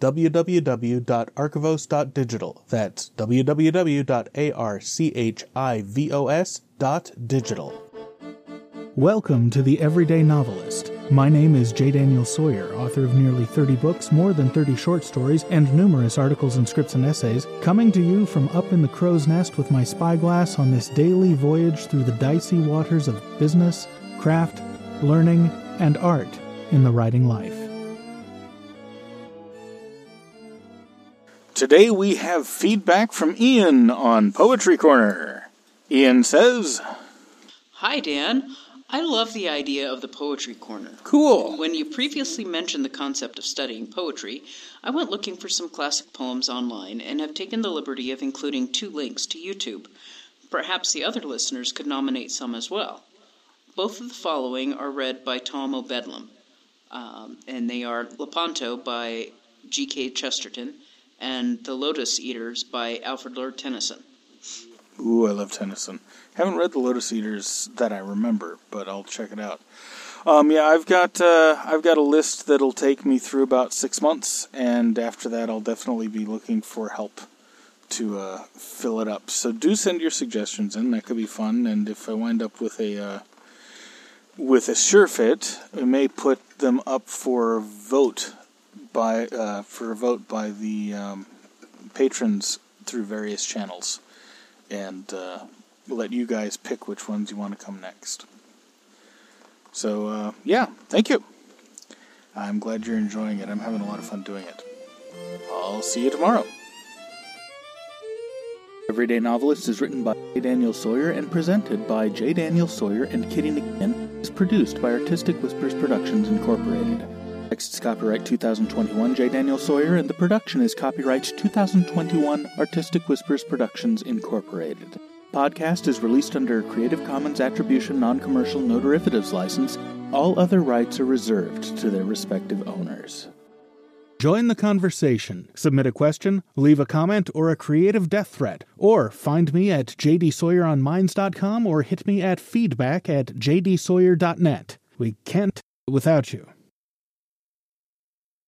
www.archivos.digital. That's www.archivos.digital. Welcome to The Everyday Novelist. My name is J. Daniel Sawyer, author of nearly 30 books, more than 30 short stories, and numerous articles and scripts and essays, coming to you from up in the crow's nest with my spyglass on this daily voyage through the dicey waters of business, craft, learning, and art in the writing life. Today we have feedback from Ian on Poetry Corner. Ian says, Hi, Dan. I love the idea of the Poetry Corner. Cool. When you previously mentioned the concept of studying poetry, I went looking for some classic poems online and have taken the liberty of including two links to YouTube. Perhaps the other listeners could nominate some as well. Both of the following are read by Tom O'Bedlam, um, and they are Lepanto by G.K. Chesterton and The Lotus Eaters by Alfred Lord Tennyson. Ooh, I love Tennyson. Haven't read The Lotus Eaters that I remember, but I'll check it out. Um, yeah, I've got uh, I've got a list that'll take me through about six months, and after that, I'll definitely be looking for help to uh, fill it up. So do send your suggestions in; that could be fun. And if I wind up with a uh, with a sure fit, I may put them up for vote by uh, for a vote by the um, patrons through various channels, and uh, let you guys pick which ones you want to come next. So uh, yeah, thank you. I'm glad you're enjoying it. I'm having a lot of fun doing it. I'll see you tomorrow. Everyday Novelist is written by J. Daniel Sawyer and presented by J. Daniel Sawyer and Kitty McGinn. is produced by Artistic Whispers Productions Incorporated. Text is copyright 2021 J. Daniel Sawyer, and the production is copyright 2021 Artistic Whispers Productions Incorporated. Podcast is released under a Creative Commons Attribution Non Commercial No Derivatives license. All other rights are reserved to their respective owners. Join the conversation. Submit a question, leave a comment, or a creative death threat. Or find me at jdsawyeronminds.com or hit me at feedback at jdsawyer.net. We can't without you.